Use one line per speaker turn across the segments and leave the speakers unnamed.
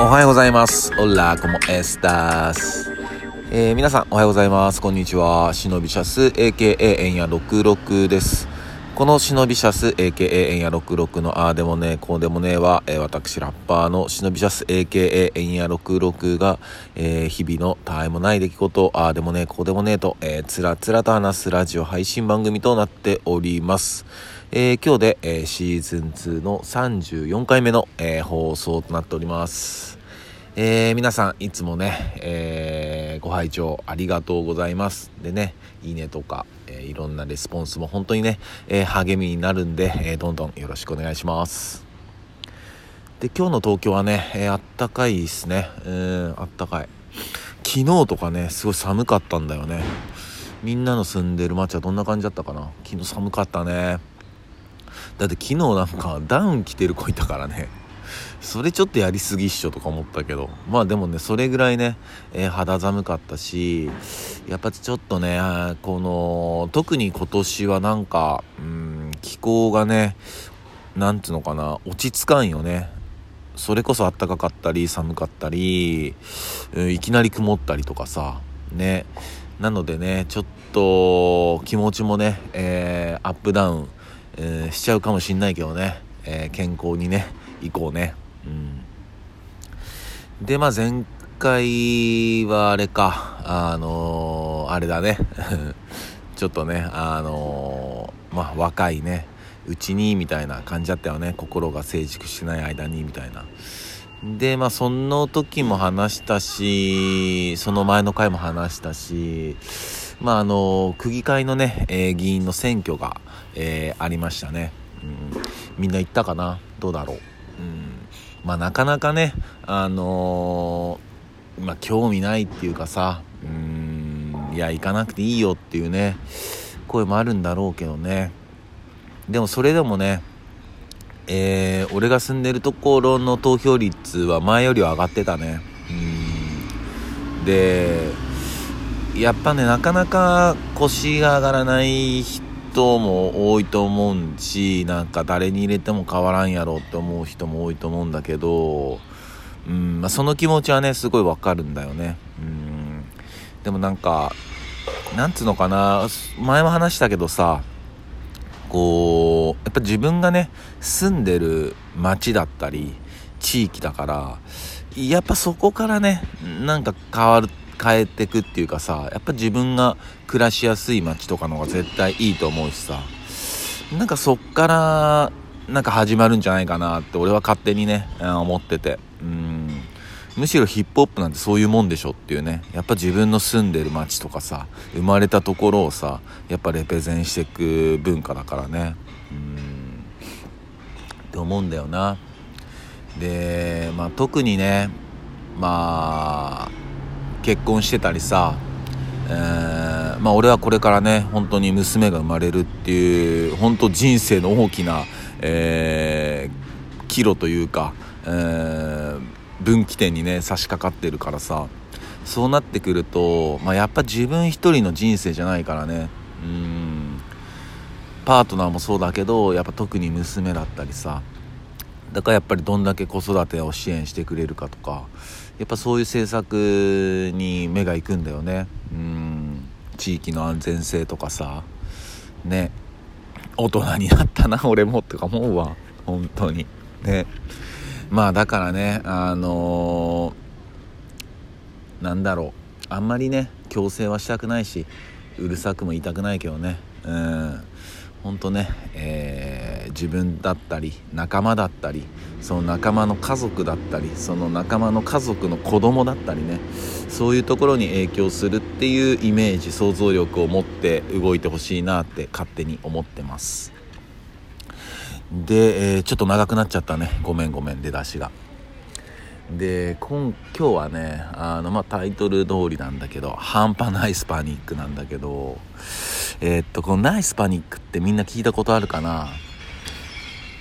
おはようございます。オラコモエスタス。えー、皆さんおはようございます。こんにちは。シノビシャス AKA エンヤ66です。このシノビシャス AKA エンヤ66のあーでもねこうでもねは、えー、私ラッパーのシノビシャス AKA エンヤ66が、えー、日々のたわいもない出来事あーでもねこうでもねと、えー、つらつらと話すラジオ配信番組となっております。えー、今日で、えー、シーズン2の34回目の、えー、放送となっております。え、皆さんいつもね、え、ご拝聴ありがとうございます。でね、いいねとか、え、いろんなレスポンスも本当にね、え励みになるんで、えどんどんよろしくお願いします。で、今日の東京はね、えあったかいですね。うん、あったかい。昨日とかね、すごい寒かったんだよね。みんなの住んでる街はどんな感じだったかな？昨日寒かったね。だって昨日なんかダウン着てる子いたからね。それちょっとやりすぎっしょとか思ったけど。まあでもねそれぐらいね、えー、肌寒かったしやっぱちょっとねこの特に今年はなんかうん気候がねなんていうのかな落ち着かんよね。それこそ暖かかったり寒かったり、うん、いきなり曇ったりとかさね。なのでねちょっと気持ちもね、えー、アップダウン、えー、しちゃうかもしんないけどね、えー、健康にね行こうね。うん。でまあ前回はあれか。あのー、あれだね。ちょっとねあの、まあ若いね。うちにみたいな感じだったよね。心が成熟しない間にみたいな。でまあその時も話したしその前の回も話したしまああの区議会のね、えー、議員の選挙が、えー、ありましたね、うん、みんな行ったかな？どうだろう？うん。まあなかなかねあのー、まあ興味ないっていうかさうん。いや行かなくていいよっていうね声もあるんだろうけどね。でもそれでもねえー、俺が住んでるところの投票率は前よりは上がってたね。うん。でやっぱねなかなか腰が上がらない人も多いと思うしなんか誰に入れても変わらんやろって思う人も多いと思うんだけど、うんまあ、その気持ちはねすごいわかるんだよね。うん。でもなんかなんつうのかな前も話したけどさこうやっぱ自分がね住んでる町だったり地域だからやっぱそこからねなんか変わる変えてくっていうかさやっぱ自分が暮らしやすい街とかの方が絶対いいと思うしさなんかそっからなんか始まるんじゃないかなって俺は勝手にね思ってて。うん。むしろヒップホップなんてそういうもんでしょっていうね。やっぱ自分の住んでる街とかさ生まれたところをさやっぱレペゼンしていく文化だからね。うん。って思うんだよな。でまあ特にねまあ結婚してたりさ、えー、まあ俺はこれからね本当に娘が生まれるっていう本当人生の大きな、えー、岐路というか、えー、分岐点にね差し掛かってるからさ。そうなってくると、まあ、やっぱ自分一人の人生じゃないからね。うん。パートナーもそうだけどやっぱ特に娘だったりさ。だからやっぱりどんだけ子育てを支援してくれるかとか。やっぱそういう政策に目が行くんだよね。うん。地域の安全性とかさ。ね。大人になったな俺もってか思うわ。本当に。ね。まあだからねあのー、なんだろう。あんまりね強制はしたくないしうるさくも言いたくないけどね。うん。本当ね、えー、自分だったり仲間だったりその仲間の家族だったりその仲間の家族の子供だったりねそういうところに影響するっていうイメージ想像力を持って動いてほしいなって勝手に思ってます。で、えー、ちょっと長くなっちゃったね。ごめんごめん。出だしが。で今今日はねあの、まあ、タイトル通りなんだけど半端ないスパニックなんだけどえー、っとこのナイスパニックってみんな聞いたことあるかな？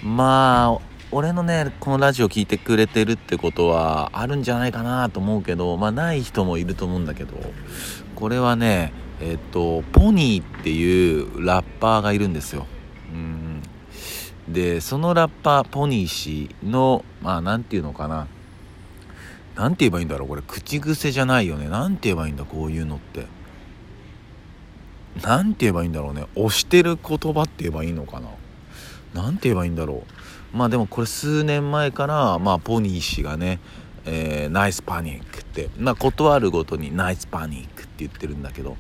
まあ俺のねこのラジオ聞いてくれてるってことはあるんじゃないかなと思うけどまあない人もいると思うんだけどこれはねえー、っとポニーっていうラッパーがいるんですよ。でそのラッパーポニー氏のまあ何て言うのかな。何て言えばいいんだろうこれ。口癖じゃないよね。何て言えばいいんだこういうのって。何て言えばいいんだろうね。押してる言葉って言えばいいのかな。何て言えばいいんだろう。まあでもこれ数年前からまあポニー氏がねえー、ナイスパニックって、まあ、断るごとにナイスパニックって言ってるんだけど。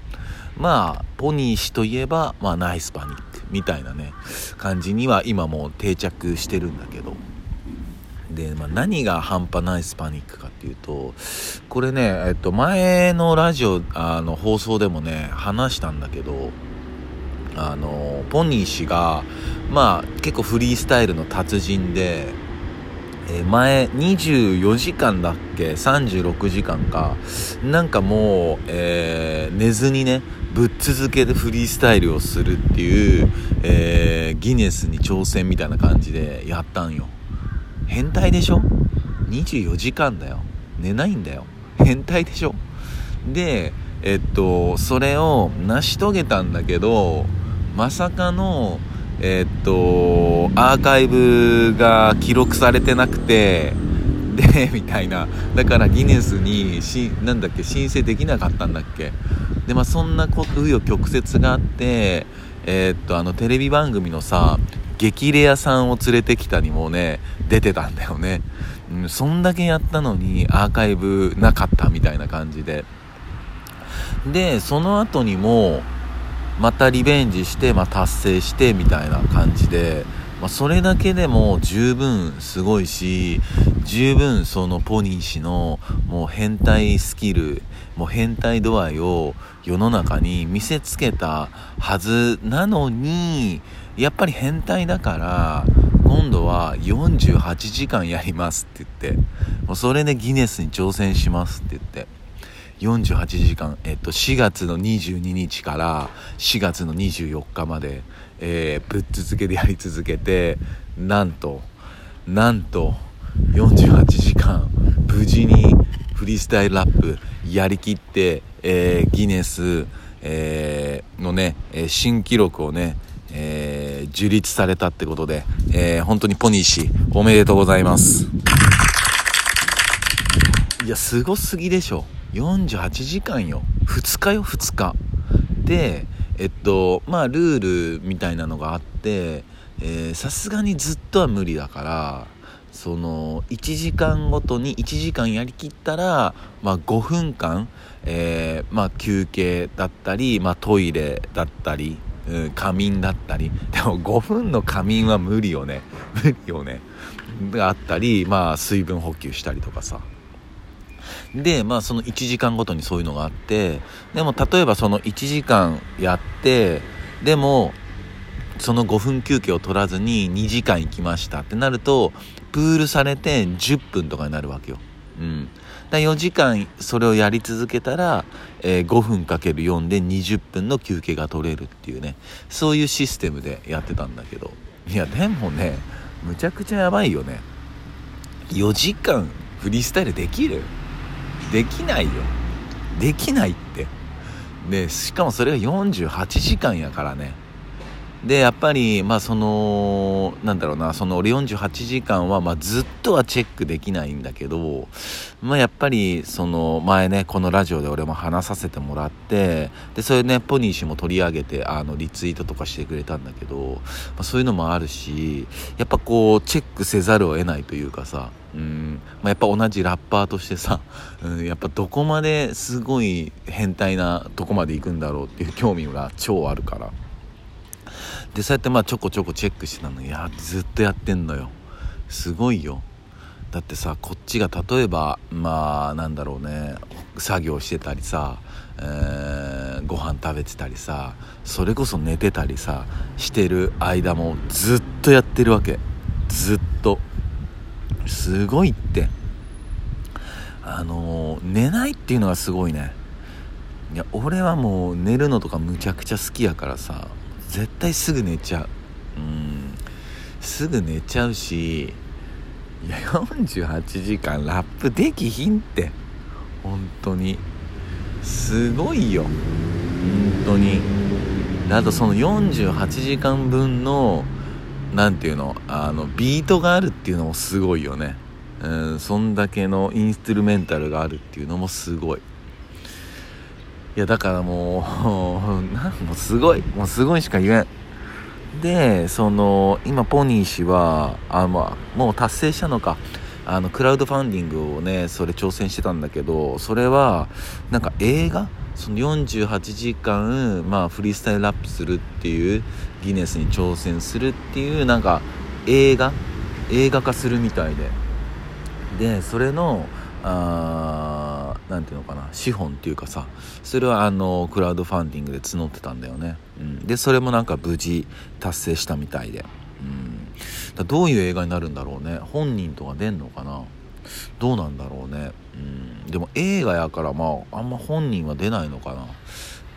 まあポニー氏といえば、まあ、ナイスパニック。みたいなね感じには今もう定着してるんだけど。で、まあ、何が半端ナイスパニックかっていうとこれね、えっと、前のラジオあの放送でもね話したんだけどあのポニー氏がまあ結構フリースタイルの達人でえ前24時間だっけ？36時間か？なんかもう、えー、寝ずにねぶっ続けでフリースタイルをするっていう、えー、ギネスに挑戦みたいな感じでやったんよ。変態でしょ？24時間だよ。寝ないんだよ。変態でしょ？でえっとそれを成し遂げたんだけどまさかのえ、っとアーカイブが記録されてなくてでみたいな。だからギネスにしなんだっけ申請できなかったんだっけ。でまあそんな紆余曲折があってえー、っとあのテレビ番組のさ激レアさんを連れてきたにもね出てたんだよね、うん、そんだけやったのにアーカイブなかったみたいな感じで。でその後にもまたリベンジして、まあ、達成してみたいな感じで、まあ、それだけでも十分すごいし十分そのポニー氏のもう変態スキルもう変態度合いを世の中に見せつけたはずなのにやっぱり変態だから今度は48時間やりますって言ってもうそれでギネスに挑戦しますって言って。48時間、えっと、4月の22日から4月の24日まで、えー、ぶっ続けでやり続けてなんとなんと48時間無事にフリースタイルラップやりきって、えー、ギネス、えー、のね、え新記録をね、え樹立されたってことで、え本当にポニー氏おめでとうございます。いやすごすぎでしょ。48時間よ。2日よ2日。でえっとまあルールみたいなのがあってさすがにずっとは無理だからその1時間ごとに1時間やりきったら、まあ、5分間、えー、まあ、休憩だったり、まあ、トイレだったり、うん、仮眠だったり。でも5分の仮眠は無理よね。無理よね。があったり、まあ、水分補給したりとかさ。で、まあその1時間ごとにそういうのがあって、でも例えばその1時間やって、でも、その5分休憩を取らずに2時間行きましたってなると、プールされて10分とかになるわけよ。うん。だ4時間それをやり続けたら、えー、5分かける4で20分の休憩が取れるっていうね、そういうシステムでやってたんだけど。いや、でもね、むちゃくちゃやばいよね。4時間フリースタイルできる？できないよ。できないって。でしかもそれが48時間やからね。でやっぱりまあそのなんだろうなその48時間はまあずっとはチェックできないんだけどまあやっぱりその前ねこのラジオで俺も話させてもらってでそれねポニー氏も取り上げてあのリツイートとかしてくれたんだけど、まあ、そういうのもあるしやっぱこうチェックせざるを得ないというかさうんまあ、やっぱ同じラッパーとしてさ、うん、やっぱどこまですごい変態なとこまで行くんだろうっていう興味が超あるから。でそうやってまあちょこちょこチェックしてたの。いやずっとやってんのよ。すごいよ。だってさこっちが例えばまあなんだろうね。作業してたりさ、えー、ご飯食べてたりさそれこそ寝てたりさしてる間もずっとやってるわけ。ずっと。すごいって。あのー、寝ないっていうのがすごいね。いや俺はもう寝るのとかむちゃくちゃ好きやからさ。絶対すぐ寝ちゃう。うん。すぐ寝ちゃうしいや48時間ラップできひんって。本当に。すごいよ。本当に。あとその48時間分の何ていうのあのビートがあるっていうのもすごいよね。うん、そんだけのインストゥルメンタルがあるっていうのもすごい。いやだからもうなん もすごいもうすごいしか言えん。でその今ポニー氏はあ、ま、もう達成したのか。あのクラウドファンディングをねそれ挑戦してたんだけどそれはなんか映画？その48時間、まあ、フリースタイルラップするっていうギネスに挑戦するっていうなんか映画？映画化するみたいで。でそれのあなんていうのかな資本っていうかさそれはあのクラウドファンディングで募ってたんだよね、うん、でそれもなんか無事達成したみたいで、うん、だどういう映画になるんだろうね。本人とか出んのかな。どうなんだろうね、うん、でも映画やからまああんま本人は出ないのかな。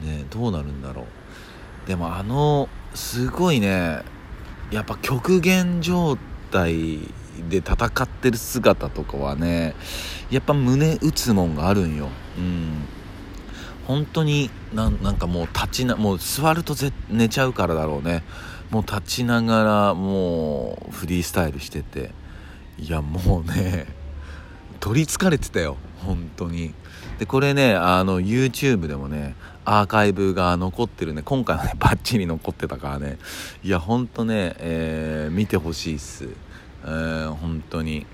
ねどうなるんだろう。でもあのすごいねやっぱ極限状態で戦ってる姿とかはねやっぱ胸打つもんがあるんよ。うん。本当になんかもう立ちなもう座ると寝ちゃうからだろうね。もう立ちながらもうフリースタイルしてて。いやもうね取りつかれてたよ。本当に。でこれねあの YouTube でもねアーカイブが残ってるね。今回はねバッチリ残ってたからね。いやほんとね、えー、見てほしいっす。えー、本当に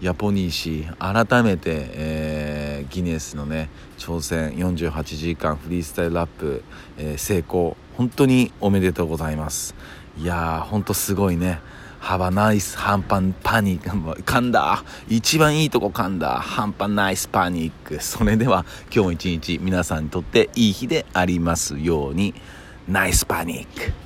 ヤポニー氏改めて、えー、ギネスのね挑戦48時間フリースタイルラップ、えー、成功本当におめでとうございます。いやー本当すごいね。ハバナイス半端パニック噛んだ。一番いいとこ噛んだ。半端ナイスパニック。それでは今日一日皆さんにとっていい日でありますように。ナイスパニック。